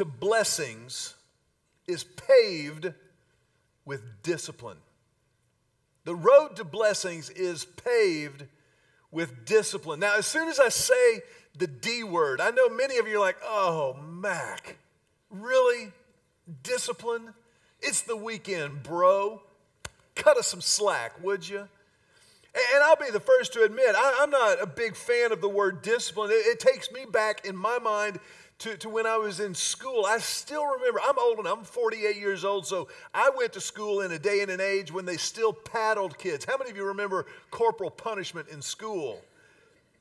to blessings is paved with discipline. The road to blessings is paved with discipline. Now, as soon as I say the D word, I know many of you are like, oh, Mac, really? Discipline? It's the weekend, bro. Cut us some slack, would you? And I'll be the first to admit, I, am not a big fan of the word discipline. It, it takes me back in my mind to, to when I was in school. I still remember, I'm old and I'm 48 years old, so I went to school in a day and an age when they still paddled kids. How many of you remember corporal punishment in school?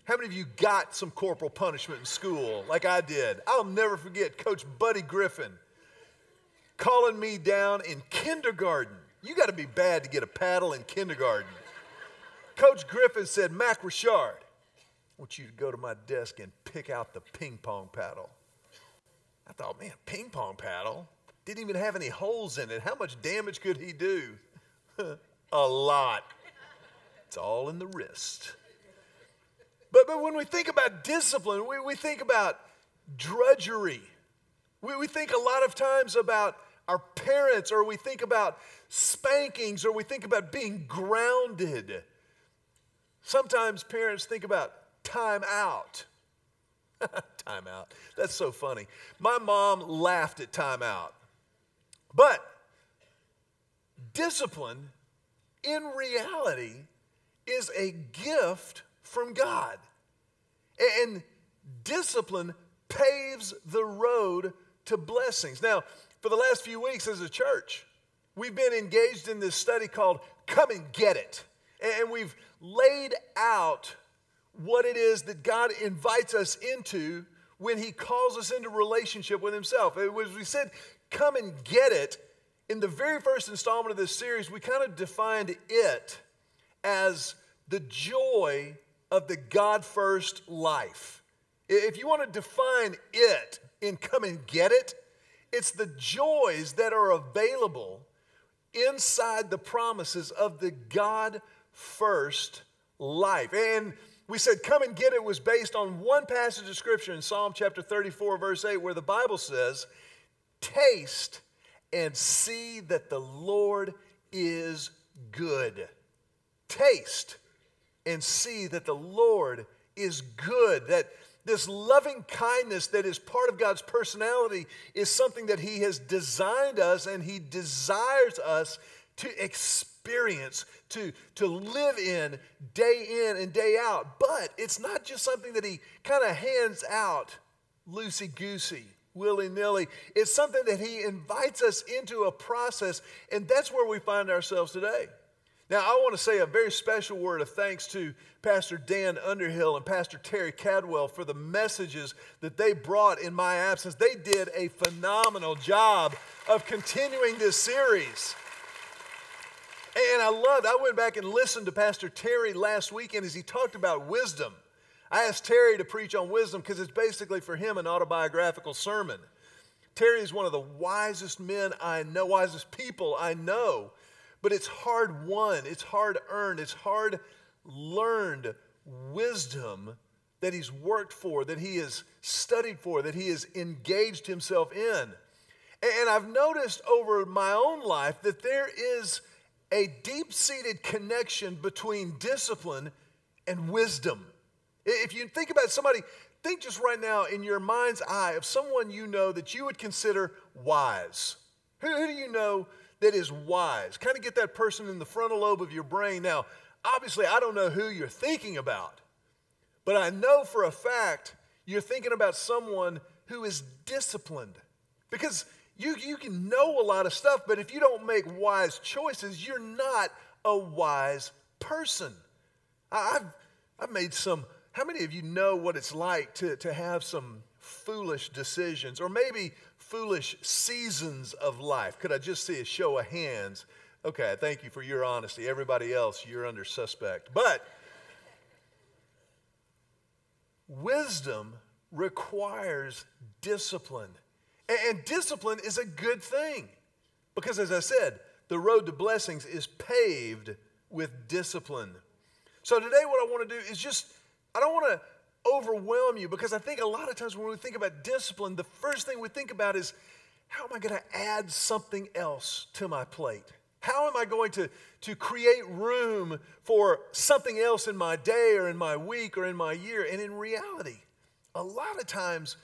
How many of you got some corporal punishment in school like I did? I'll never forget Coach Buddy Griffin calling me down in kindergarten. You got to be bad to get a paddle in kindergarten. Coach Griffin said, Mac Richard, I want you to go to my desk and pick out the ping pong paddle. I thought, man, ping pong paddle didn't even have any holes in it. How much damage could he do? a lot. It's all in the wrist. But, but when we think about discipline, we, we think about drudgery. We, we think a lot of times about our parents, or we think about spankings, or we think about being grounded. Sometimes parents think about time out. time out. That's so funny. My mom laughed at time out. But discipline, in reality, is a gift from God. And discipline paves the road to blessings. Now, for the last few weeks as a church, we've been engaged in this study called Come and Get It. And we've laid out what it is that God invites us into when He calls us into relationship with Himself. Was, we said, come and get it. In the very first installment of this series, we kind of defined it as the joy of the God first life. If you want to define it in come and get it, it's the joys that are available inside the promises of the God first life. And we said, Come and get it was based on one passage of scripture in Psalm chapter 34, verse 8, where the Bible says, Taste and see that the Lord is good. Taste and see that the Lord is good. That this loving kindness that is part of God's personality is something that He has designed us and He desires us to experience, to, to live in day in and day out. But it's not just something that he kind of hands out loosey goosey, willy nilly. It's something that he invites us into a process, and that's where we find ourselves today. Now, I want to say a very special word of thanks to Pastor Dan Underhill and Pastor Terry Cadwell for the messages that they brought in my absence. They did a phenomenal job of continuing this series. And I loved, I went back and listened to Pastor Terry last weekend as he talked about wisdom. I asked Terry to preach on wisdom because it's basically for him an autobiographical sermon. Terry is one of the wisest men I know, wisest people I know, but it's hard won, it's hard earned, it's hard learned wisdom that he's worked for, that he has studied for, that he has engaged himself in. And I've noticed over my own life that there is a deep seated connection between discipline and wisdom. If you think about somebody, think just right now in your mind's eye of someone you know that you would consider wise. Who, who do you know that is wise? Kind of get that person in the frontal lobe of your brain. Now, obviously, I don't know who you're thinking about, but I know for a fact you're thinking about someone who is disciplined. Because you, you can know a lot of stuff, but if you don't make wise choices, you're not a wise person. I've, I've made some, how many of you know what it's like to, to have some foolish decisions or maybe foolish seasons of life? Could I just see a show of hands? Okay, thank you for your honesty. Everybody else, you're under suspect. But wisdom requires discipline. And discipline is a good thing because, as I said, the road to blessings is paved with discipline. So, today, what I want to do is just, I don't want to overwhelm you because I think a lot of times when we think about discipline, the first thing we think about is how am I going to add something else to my plate? How am I going to, to create room for something else in my day or in my week or in my year? And in reality, a lot of times,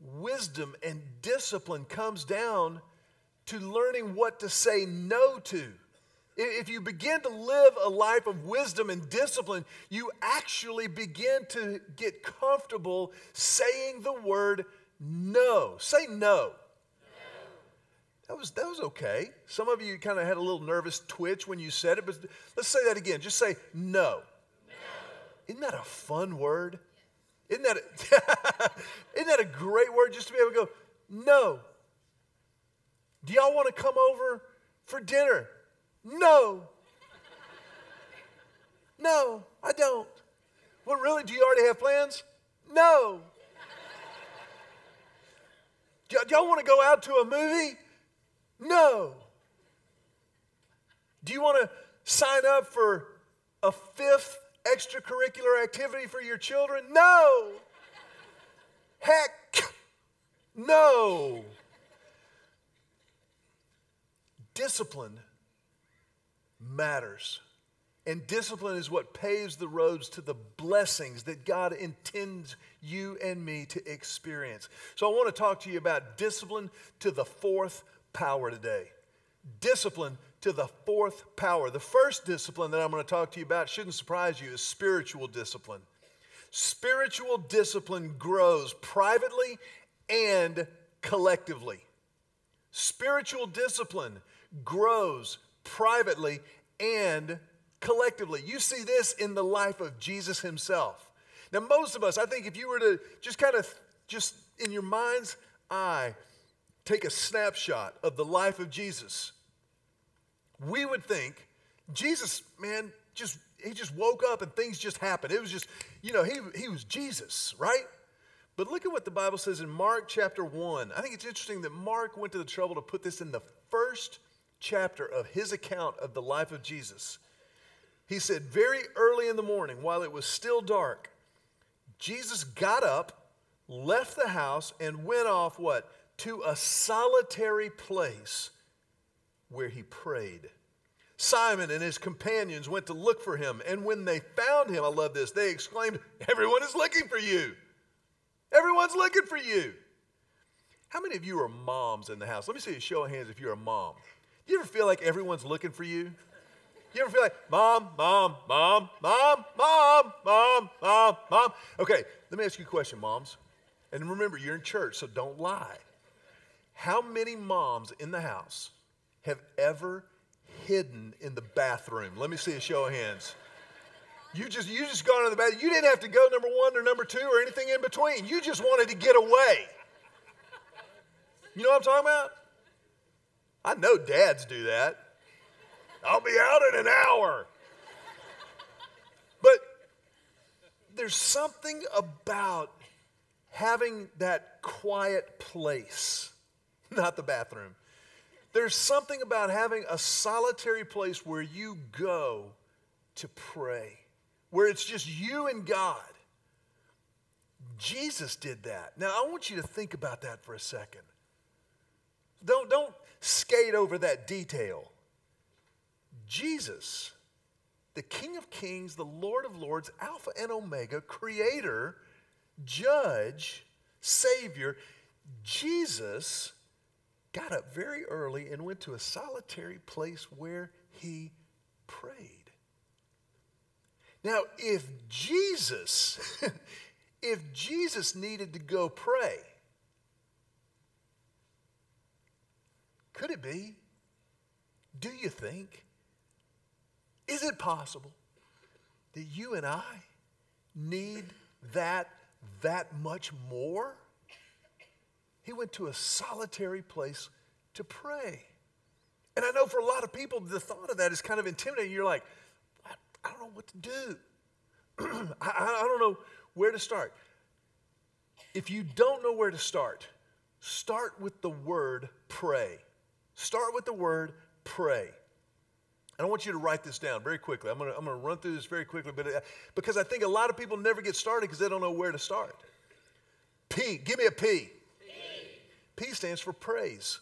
wisdom and discipline comes down to learning what to say no to. If you begin to live a life of wisdom and discipline, you actually begin to get comfortable saying the word no. Say no. That was, that was okay. Some of you kind of had a little nervous twitch when you said it, but let's say that again. Just say no. no. Isn't that a fun word? Isn't that a, isn't that a great word just to be able to go, no? Do y'all want to come over for dinner? No. No, I don't. Well, really? Do you already have plans? No. Do y'all want to go out to a movie? No. Do you want to sign up for a fifth extracurricular activity for your children? No. Heck, no. Discipline matters. And discipline is what paves the roads to the blessings that God intends you and me to experience. So I want to talk to you about discipline to the fourth power today. Discipline to the fourth power. The first discipline that I'm going to talk to you about shouldn't surprise you is spiritual discipline. Spiritual discipline grows privately and collectively. Spiritual discipline grows privately and collectively. You see this in the life of Jesus himself. Now, most of us, I think if you were to just kind of, just in your mind's eye, take a snapshot of the life of Jesus, we would think Jesus, man, just he just woke up and things just happened. It was just, you know, he, he was Jesus, right? But look at what the Bible says in Mark chapter 1. I think it's interesting that Mark went to the trouble to put this in the first chapter of his account of the life of Jesus. He said, Very early in the morning, while it was still dark, Jesus got up, left the house, and went off what? to a solitary place where he prayed. Simon and his companions went to look for him, and when they found him, I love this, they exclaimed, Everyone is looking for you. Everyone's looking for you. How many of you are moms in the house? Let me see a show of hands if you're a mom. Do you ever feel like everyone's looking for you? You ever feel like, mom, mom, mom, mom, mom, mom, mom, mom? Okay, let me ask you a question, moms. And remember, you're in church, so don't lie. How many moms in the house have ever hidden in the bathroom? Let me see a show of hands. You just you just gone in the bathroom. You didn't have to go number one or number two or anything in between. You just wanted to get away. You know what I'm talking about? I know dads do that. I'll be out in an hour. But there's something about having that quiet place not the bathroom. There's something about having a solitary place where you go to pray, where it's just you and God. Jesus did that. Now, I want you to think about that for a second. Don't, don't skate over that detail. Jesus, the King of Kings, the Lord of Lords, Alpha and Omega, Creator, Judge, Savior, Jesus got up very early and went to a solitary place where he prayed. Now, if Jesus, if Jesus needed to go pray, could it be? Do you think? Is it possible that you and I need that that much more? He went to a solitary place to pray. And I know for a lot of people, the thought of that is kind of intimidating. You're like, I don't know what to do. I, I don't know where to start. If you don't know where to start, start with the word pray. Start with the word pray. And I want you to write this down very quickly. I'm going to, run through this very quickly, but uh, because I think a lot of people never get started because they don't know where to start. P, give me a P. P, stands for praise.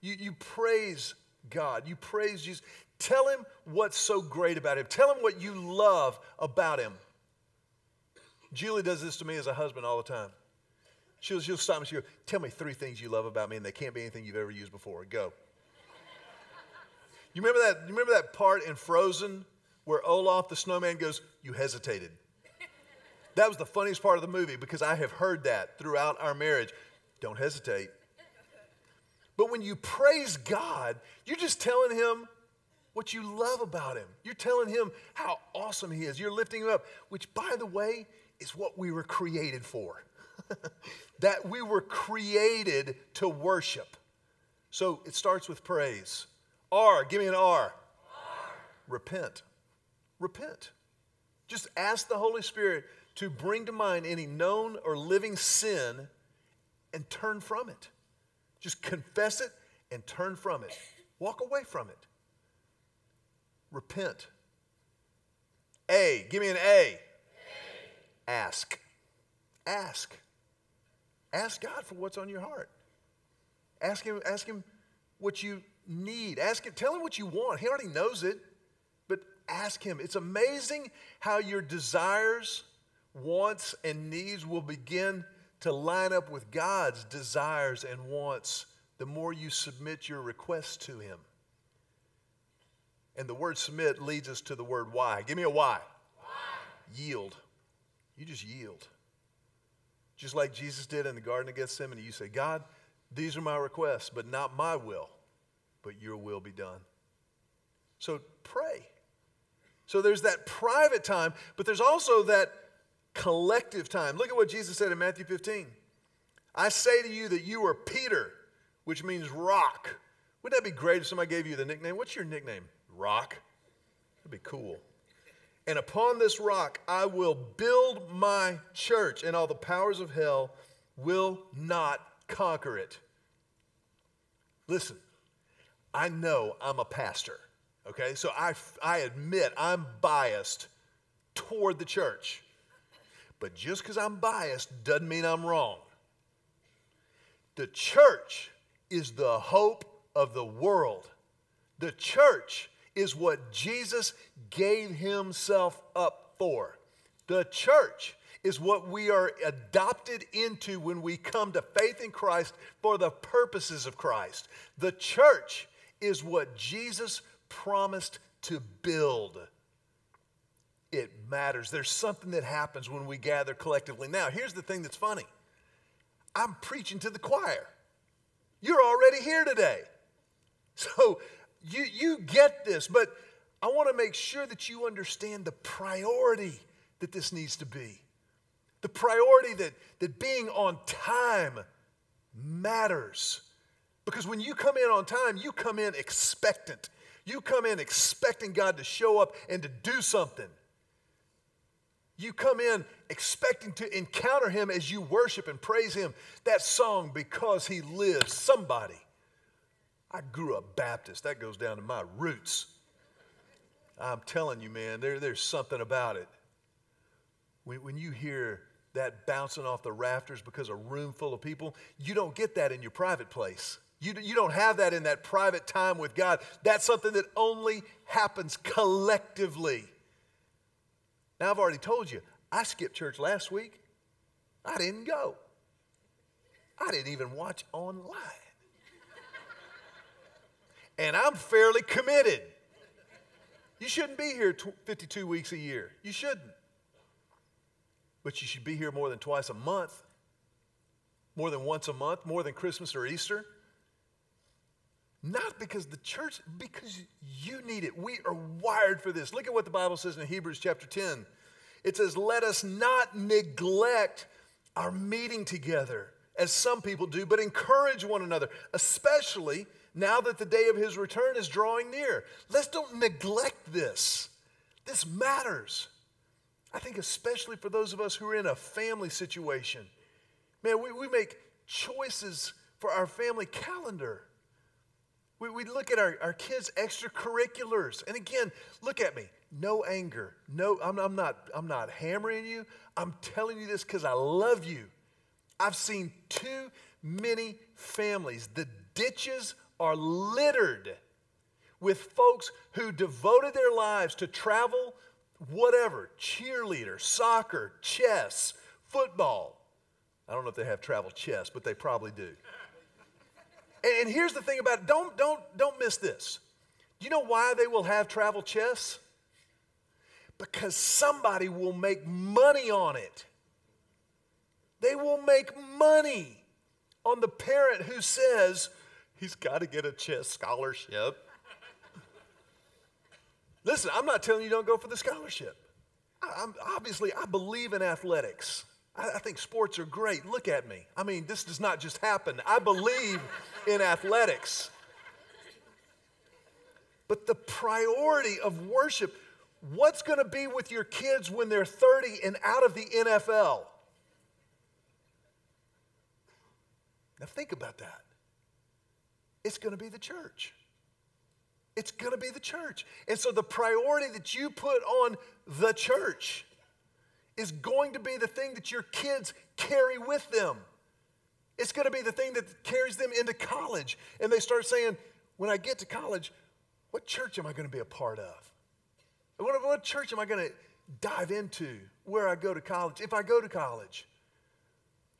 You, you praise God. You praise Jesus. Tell him what's so great about him. Tell him what you love about him. Julie does this to me as a husband all the time. She'll, she'll stop me. She'll go, Tell me three things you love about me, and they can't be anything you've ever used before. Go. You remember that? You remember that part in Frozen where Olaf the snowman goes, "You hesitated." That was the funniest part of the movie because I have heard that throughout our marriage. Don't hesitate. But when you praise God, you're just telling him what you love about him. You're telling him how awesome he is. You're lifting him up, which, by the way, is what we were created for. that we were created to worship. So it starts with praise. R, give me an R. R. Repent. Repent. Just ask the Holy Spirit to bring to mind any known or living sin and turn from it. Just confess it and turn from it. Walk away from it. Repent. A, give me an A. a. Ask. Ask. Ask God for what's on your heart. Ask him, ask him what you need. Ask him, tell him what you want. He already knows it, but ask him. It's amazing how your desires, wants, and needs will begin to line up with God's desires and wants the more you submit your requests to him. And the word submit leads us to the word why. Give me a Y. why. Yield. You just yield. Just like Jesus did in the Garden of Gethsemane, you say, God, these are my requests, but not my will but your will be done. So pray. So there's that private time, but there's also that collective time. Look at what Jesus said in Matthew 15. I say to you that you are Peter, which means rock. Wouldn't that be great if somebody gave you the nickname? What's your nickname? Rock. That'd be cool. And upon this rock I will build my church, and all the powers of hell will not conquer it. Listen, I know I'm a pastor, okay? So I, I admit I'm biased toward the church. But just because I'm biased doesn't mean I'm wrong. The church is the hope of the world. The church is what Jesus gave himself up for. The church is what we are adopted into when we come to faith in Christ for the purposes of Christ. The church is what Jesus promised to build. It matters. There's something that happens when we gather collectively. Now, here's the thing that's funny I'm preaching to the choir. You're already here today. So you, you get this, but I want to make sure that you understand the priority that this needs to be. The priority that, that being on time matters. Because when you come in on time, you come in expectant. You come in expecting God to show up and to do something. You come in expecting to encounter Him as you worship and praise Him. That song, Because He Lives, somebody. I grew up Baptist. That goes down to my roots. I'm telling you, man, there, there's something about it. When, when you hear that bouncing off the rafters because a room full of people, you don't get that in your private place. You, you don't have that in that private time with God. That's something that only happens collectively. Now, I've already told you, I skipped church last week. I didn't go. I didn't even watch online. and I'm fairly committed. You shouldn't be here 52 weeks a year. You shouldn't. But you should be here more than twice a month, more than once a month, more than Christmas or Easter. Not because the church, because you need it. We are wired for this. Look at what the Bible says in Hebrews chapter 10. It says, Let us not neglect our meeting together, as some people do, but encourage one another, especially now that the day of his return is drawing near. Let's don't neglect this. This matters. I think, especially for those of us who are in a family situation. Man, we, we make choices for our family calendar. We, we look at our, our kids' extracurriculars. And again, look at me. No anger. No, I'm, I'm, not, I'm not hammering you. I'm telling you this because I love you. I've seen too many families. The ditches are littered with folks who devoted their lives to travel, whatever, cheerleader, soccer, chess, football. I don't know if they have travel chess, but they probably do. And here's the thing about it. Don't, don't, don't miss this. Do you know why they will have travel chess? Because somebody will make money on it. They will make money on the parent who says, he's got to get a chess scholarship. Listen, I'm not telling you don't go for the scholarship. I'm, obviously, I believe in athletics. I, I think sports are great. Look at me. I mean, this does not just happen. I believe in athletics. But the priority of worship, what's going to be with your kids when they're 30 and out of the NFL? Now, think about that. It's going to be the church. It's going to be the church. And so, the priority that you put on the church is going to be the thing that your kids carry with them. It's going to be the thing that carries them into college. And they start saying, when I get to college, what church am I going to be a part of? What, what church am I going to dive into where I go to college, if I go to college?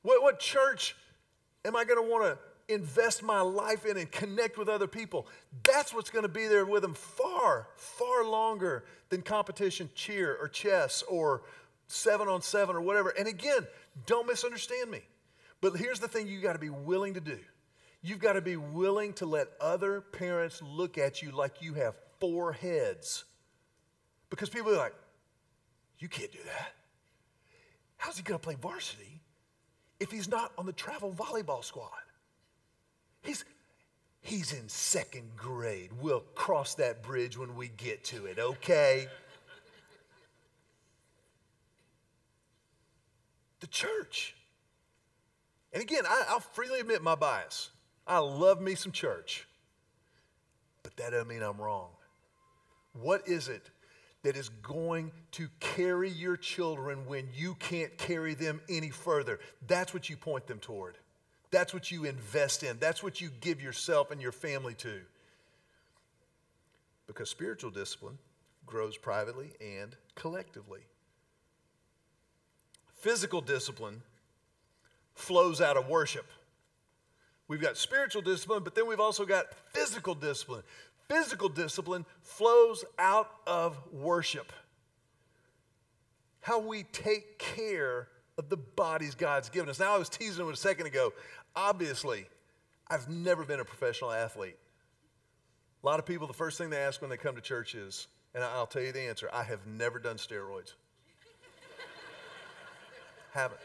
What, what church am I going to want to invest my life in and connect with other people. That's what's going to be there with them far, far longer than competition cheer or chess or seven on seven or whatever. And again, don't misunderstand me. But here's the thing you've got to be willing to do you've got to be willing to let other parents look at you like you have four heads. Because people are like, you can't do that. How's he going to play varsity if he's not on the travel volleyball squad? He's, he's in second grade. We'll cross that bridge when we get to it, okay? the church. And again, I, will freely admit my bias. I love me some church. But that doesn't mean I'm wrong. What is it that is going to carry your children when you can't carry them any further? That's what you point them toward. That's what you invest in. That's what you give yourself and your family to. Because spiritual discipline grows privately and collectively. Physical discipline flows out of worship. We've got spiritual discipline, but then we've also got physical discipline. Physical discipline flows out of worship. How we take care of the bodies God's given us. Now, I was teasing him a second ago. Obviously, I've never been a professional athlete. A lot of people, the first thing they ask when they come to church is, and I'll tell you the answer I have never done steroids. Haven't.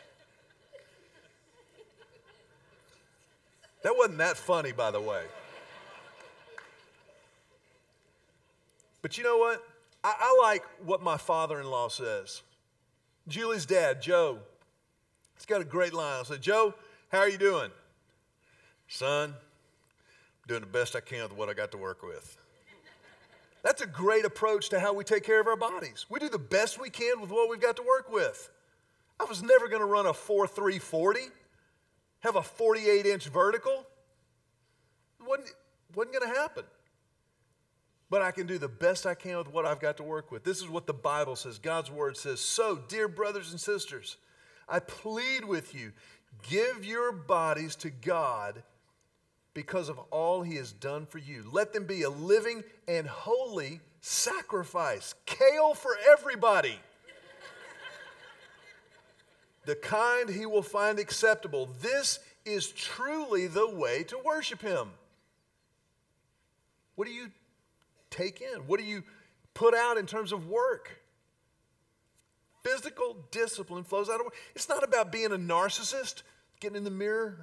That wasn't that funny, by the way. But you know what? I, I like what my father in law says. Julie's dad, Joe, he's got a great line. I said, Joe, how are you doing? Son, I'm doing the best I can with what I got to work with. That's a great approach to how we take care of our bodies. We do the best we can with what we've got to work with. I was never going to run a 4 3 40, have a 48 inch vertical. It wasn't, wasn't going to happen. But I can do the best I can with what I've got to work with. This is what the Bible says. God's word says. So, dear brothers and sisters, I plead with you Give your bodies to God because of all he has done for you. Let them be a living and holy sacrifice. Kale for everybody. The kind he will find acceptable. This is truly the way to worship him. What do you take in? What do you put out in terms of work? Physical discipline flows out of work. It's not about being a narcissist, getting in the mirror.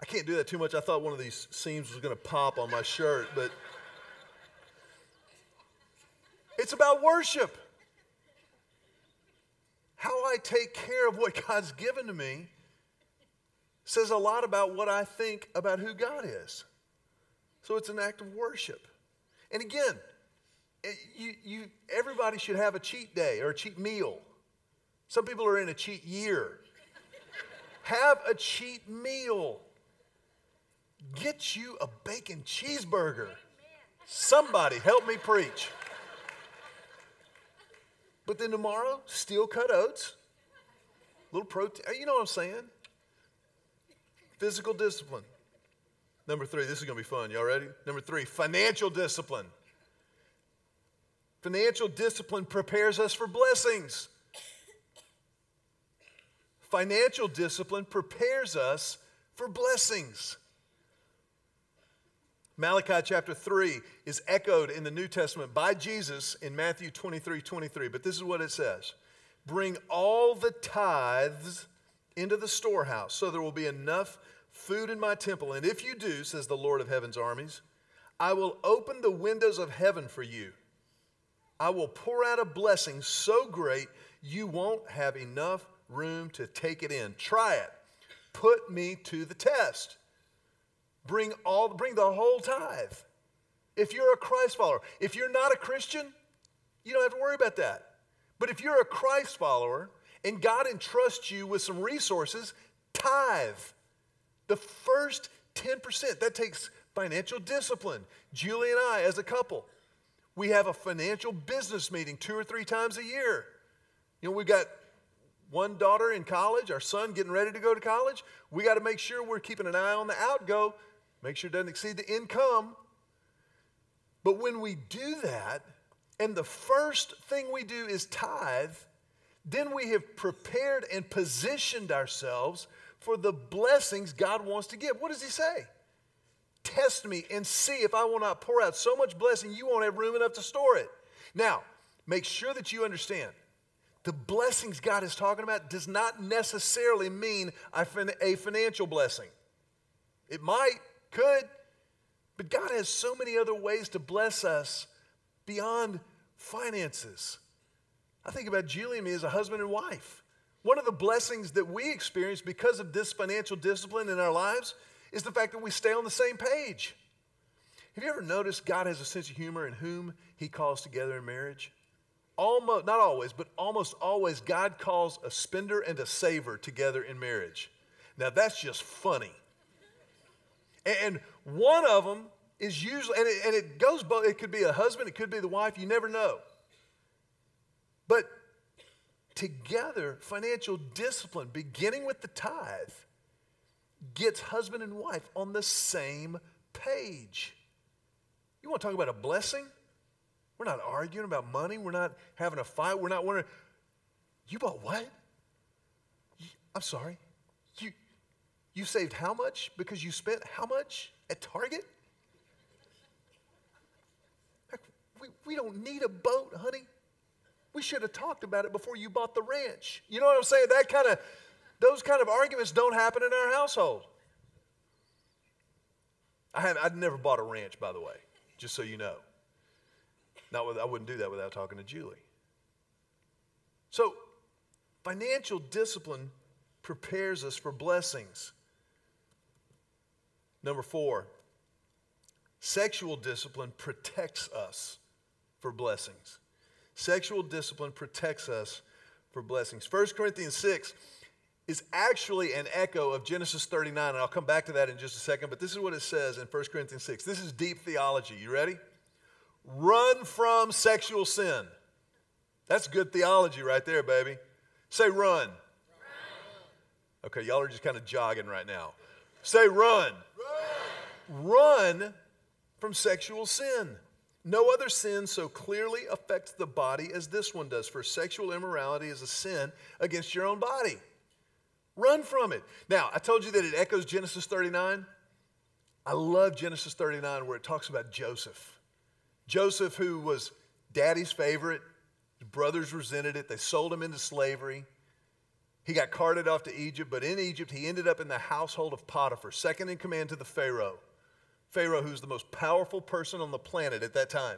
I can't do that too much. I thought one of these seams was going to pop on my shirt, but it's about worship. Take care of what God's given to me says a lot about what I think about who God is. So it's an act of worship. And again, you, you, everybody should have a cheat day or a cheat meal. Some people are in a cheat year. have a cheat meal. Get you a bacon cheeseburger. Somebody help me preach. But then tomorrow, steel cut oats, little protein. Uh, you know what I'm saying? Physical discipline. Number three, this is going to be fun. Y'all ready? Number three, financial discipline. Financial discipline prepares us for blessings. Financial discipline prepares us for blessings. Malachi chapter 3 is echoed in the New Testament by Jesus in Matthew 23 23. But this is what it says Bring all the tithes into the storehouse, so there will be enough food in my temple. And if you do, says the Lord of heaven's armies, I will open the windows of heaven for you. I will pour out a blessing so great you won't have enough room to take it in. Try it. Put me to the test bring all bring the whole tithe. If you're a Christ follower, if you're not a Christian, you don't have to worry about that. But if you're a Christ follower and God entrusts you with some resources, tithe. The first 10%, that takes financial discipline. Julie and I, as a couple, we have a financial business meeting two or three times a year. You know, we've got one daughter in college, our son getting ready to go to college. We got to make sure we're keeping an eye on the outgo Make sure it doesn't exceed the income. But when we do that, and the first thing we do is tithe, then we have prepared and positioned ourselves for the blessings God wants to give. What does He say? Test me and see if I will not pour out so much blessing you won't have room enough to store it. Now, make sure that you understand the blessings God is talking about does not necessarily mean a financial blessing. It might, could. But God has so many other ways to bless us beyond finances. I think about Julie and me as a husband and wife. One of the blessings that we experience because of this financial discipline in our lives is the fact that we stay on the same page. Have you ever noticed God has a sense of humor in whom he calls together in marriage? Almost, not always, but almost always, God calls a spender and a saver together in marriage. Now that's just funny. And one of them is usually, and it, and it goes both, it could be a husband, it could be the wife, you never know. But together, financial discipline, beginning with the tithe, gets husband and wife on the same page. You want to talk about a blessing? We're not arguing about money. We're not having a fight. We're not wondering, you bought what? I'm sorry. You saved how much because you spent how much at Target? We, we don't need a boat, honey. We should have talked about it before you bought the ranch. You know what I'm saying? That kind of, those kind of arguments don't happen in our household. I have, I've never bought a ranch, by the way, just so you know. Not with, I wouldn't do that without talking to Julie. So, financial discipline prepares us for blessings. Number four, sexual discipline protects us for blessings. Sexual discipline protects us for blessings. 1 Corinthians 6 is actually an echo of Genesis 39, and I'll come back to that in just a second, but this is what it says in 1 Corinthians 6. This is deep theology. You ready? Run from sexual sin. That's good theology right there, baby. Say run. run. Okay, y'all are just kind of jogging right now. Say run. Run from sexual sin. No other sin so clearly affects the body as this one does, for sexual immorality is a sin against your own body. Run from it. Now, I told you that it echoes Genesis 39. I love Genesis 39 where it talks about Joseph. Joseph, who was daddy's favorite, his brothers resented it, they sold him into slavery. He got carted off to Egypt, but in Egypt, he ended up in the household of Potiphar, second in command to the Pharaoh. Pharaoh, who's the most powerful person on the planet at that time.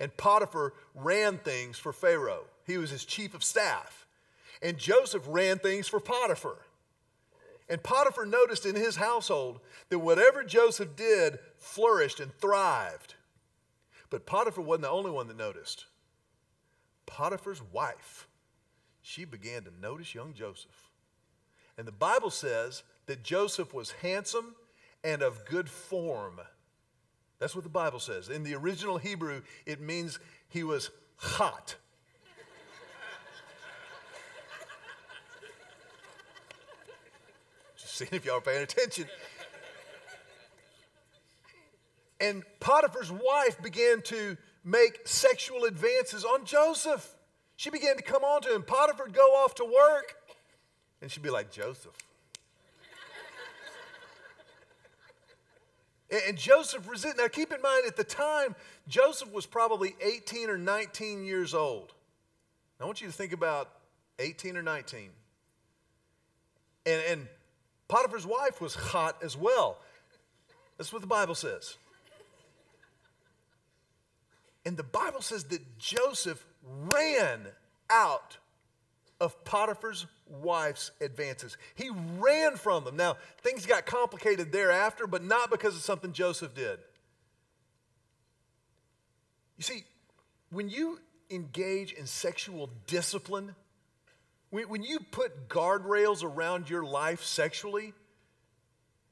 And Potiphar ran things for Pharaoh, he was his chief of staff. And Joseph ran things for Potiphar. And Potiphar noticed in his household that whatever Joseph did flourished and thrived. But Potiphar wasn't the only one that noticed. Potiphar's wife, she began to notice young Joseph. And the Bible says that Joseph was handsome and of good form. That's what the Bible says. In the original Hebrew, it means he was hot. Just seeing if y'all are paying attention. And Potiphar's wife began to make sexual advances on Joseph. She began to come on to him. Potiphar would go off to work, and she'd be like, Joseph. And Joseph resisted. Now, keep in mind, at the time, Joseph was probably 18 or 19 years old. I want you to think about 18 or 19. And, and Potiphar's wife was hot as well. That's what the Bible says. And the Bible says that Joseph ran out of Potiphar's wife's advances. He ran from them. Now, things got complicated thereafter, but not because of something Joseph did. You see, when you engage in sexual discipline, when, you put guardrails around your life sexually,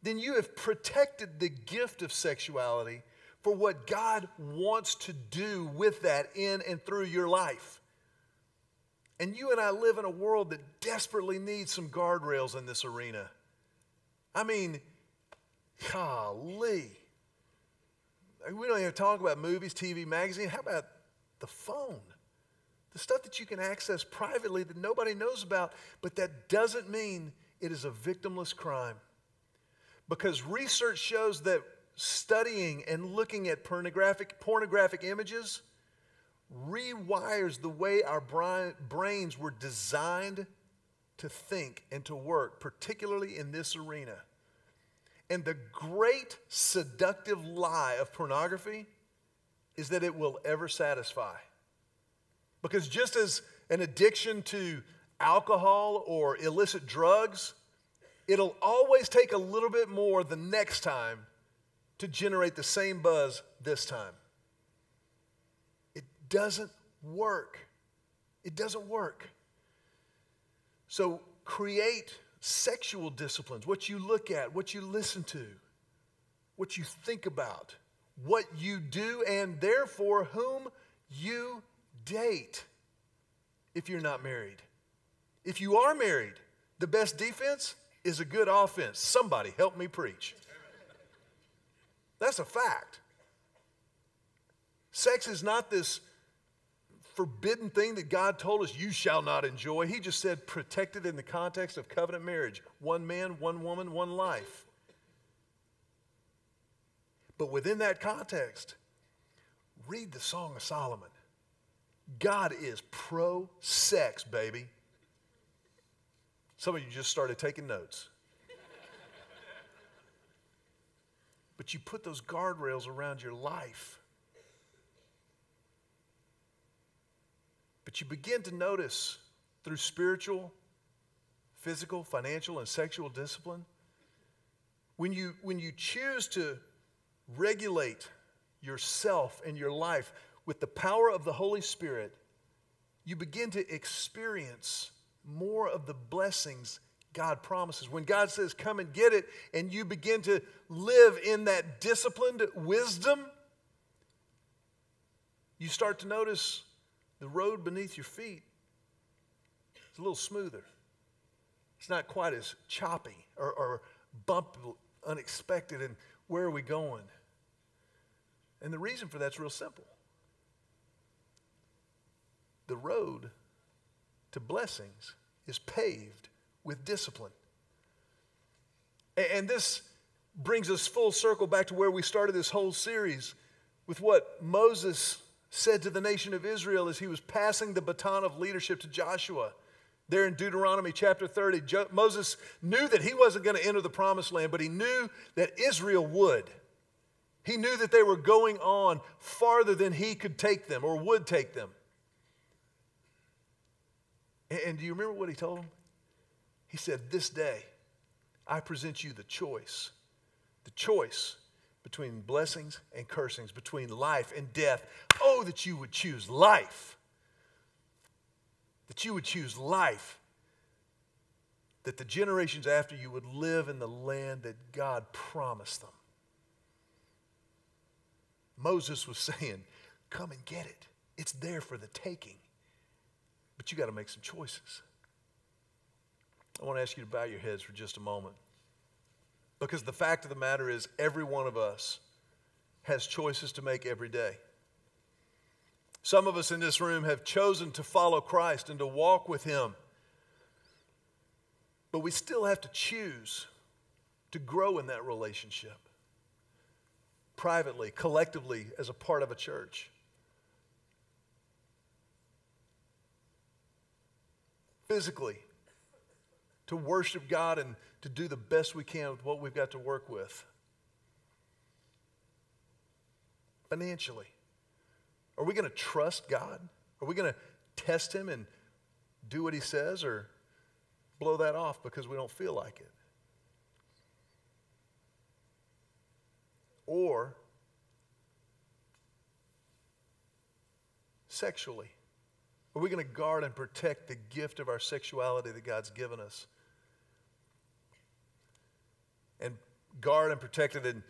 then you have protected the gift of sexuality for what God wants to do with that in and through your life. And you and I live in a world that desperately needs some guardrails in this arena. I mean, golly. We don't even talk about movies, TV, magazine. How about the phone? The stuff that you can access privately that nobody knows about, but that doesn't mean it is a victimless crime. Because research shows that studying and looking at pornographic, pornographic images rewires the way our brains were designed to think and to work, particularly in this arena. And the great seductive lie of pornography is that it will ever satisfy. Because just as an addiction to alcohol or illicit drugs, it'll always take a little bit more the next time to generate the same buzz this time. Doesn't work. It doesn't work. So create sexual disciplines what you look at, what you listen to, what you think about, what you do, and therefore whom you date if you're not married. If you are married, the best defense is a good offense. Somebody help me preach. That's a fact. Sex is not this forbidden thing that God told us you shall not enjoy. He just said protected in the context of covenant marriage one man, one woman, one life. But within that context, read the Song of Solomon. God is pro sex, baby. Some of you just started taking notes. but you put those guardrails around your life. But you begin to notice through spiritual, physical, financial, and sexual discipline, when you, when you choose to regulate yourself and your life with the power of the Holy Spirit, you begin to experience more of the blessings God promises. When God says, come and get it, and you begin to live in that disciplined wisdom, you start to notice the road beneath your feet is a little smoother. It's not quite as choppy or, or bumpy, unexpected, and where are we going? And the reason for that's real simple. The road to blessings is paved with discipline. And this brings us full circle back to where we started this whole series with what Moses said to the nation of Israel as he was passing the baton of leadership to Joshua. There in Deuteronomy chapter 30, jo- Moses knew that he wasn't going to enter the promised land, but he knew that Israel would. He knew that they were going on farther than he could take them or would take them. And, and do you remember what he told them? He said, This day I present you the choice. The choice between blessings and cursings, between life and death. Oh, that you would choose life. That you would choose life. That the generations after you would live in the land that God promised them. Moses was saying, Come and get it. It's there for the taking. But you got to make some choices. I want to ask you to bow your heads for just a moment. Because the fact of the matter is, every one of us has choices to make every day. Some of us in this room have chosen to follow Christ and to walk with Him. But we still have to choose to grow in that relationship privately, collectively, as a part of a church. Physically, to worship God and to do the best we can with what we've got to work with. Financially, are we going to trust God? Are we going to test Him and do what He says or blow that off because we don't feel like it? Or sexually, are we going to guard and protect the gift of our sexuality that God's given us? And guard and protect it and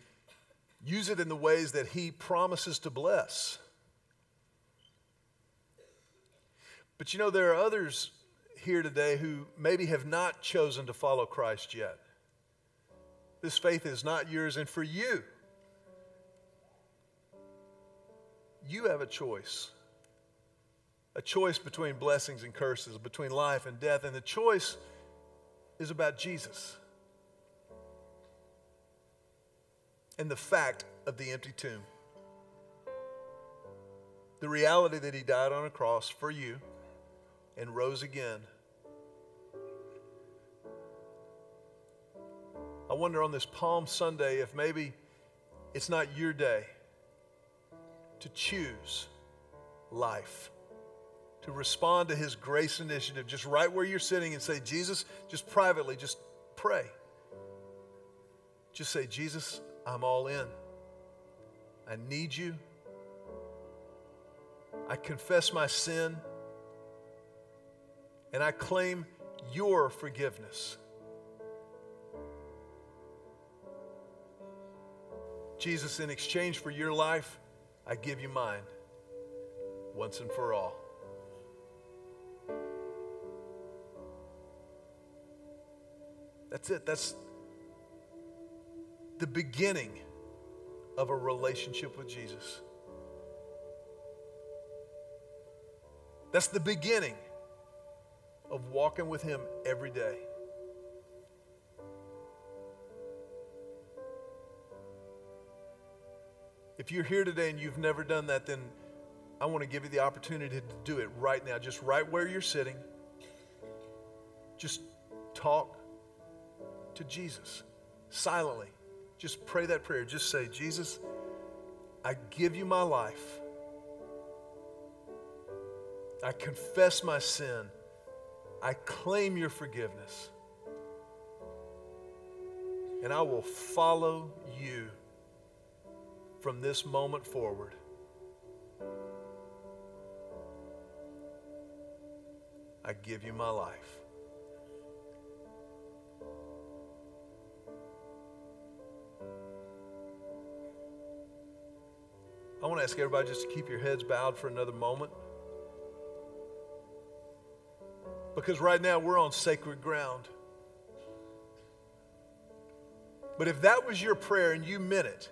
use it in the ways that He promises to bless. But you know, there are others here today who maybe have not chosen to follow Christ yet. This faith is not yours, and for you, you have a choice. A choice between blessings and curses, between life and death, and the choice is about Jesus. And the fact of the empty tomb. The reality that he died on a cross for you and rose again. I wonder on this Palm Sunday if maybe it's not your day to choose life, to respond to his grace initiative, just right where you're sitting and say, Jesus, just privately, just pray. Just say, Jesus, I'm all in. I need you. I confess my sin. And I claim your forgiveness. Jesus, in exchange for your life, I give you mine once and for all. That's it. That's the beginning of a relationship with Jesus. That's the beginning of walking with Him every day. If you're here today and you've never done that, then I want to give you the opportunity to do it right now, just right where you're sitting. Just talk to Jesus silently. Just pray that prayer. Just say, Jesus, I give you my life. I confess my sin. I claim your forgiveness. And I will follow you from this moment forward. I give you my life. Want to ask everybody just to keep your heads bowed for another moment. Because right now we're on sacred ground. But if that was your prayer and you meant it,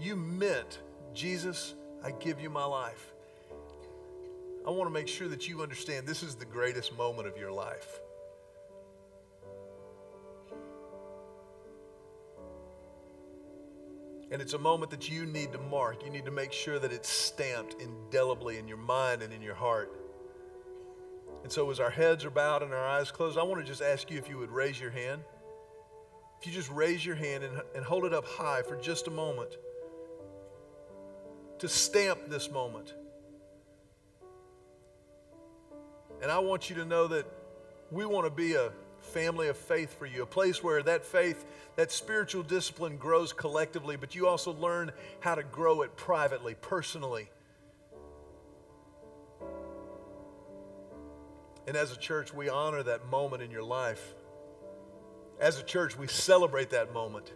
you meant, Jesus, I give you my life. I want to make sure that you understand this is the greatest moment of your life. And it's a moment that you need to mark. You need to make sure that it's stamped indelibly in your mind and in your heart. And so, as our heads are bowed and our eyes closed, I want to just ask you if you would raise your hand. If you just raise your hand and, and hold it up high for just a moment to stamp this moment. And I want you to know that we want to be a family of faith for you, a place where that faith, that spiritual discipline grows collectively, but you also learn how to grow it privately, personally. And as a church, we honor that moment in your life. As a church, we celebrate that moment.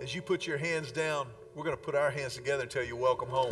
As you put your hands down, we're going to put our hands together and tell you, welcome home.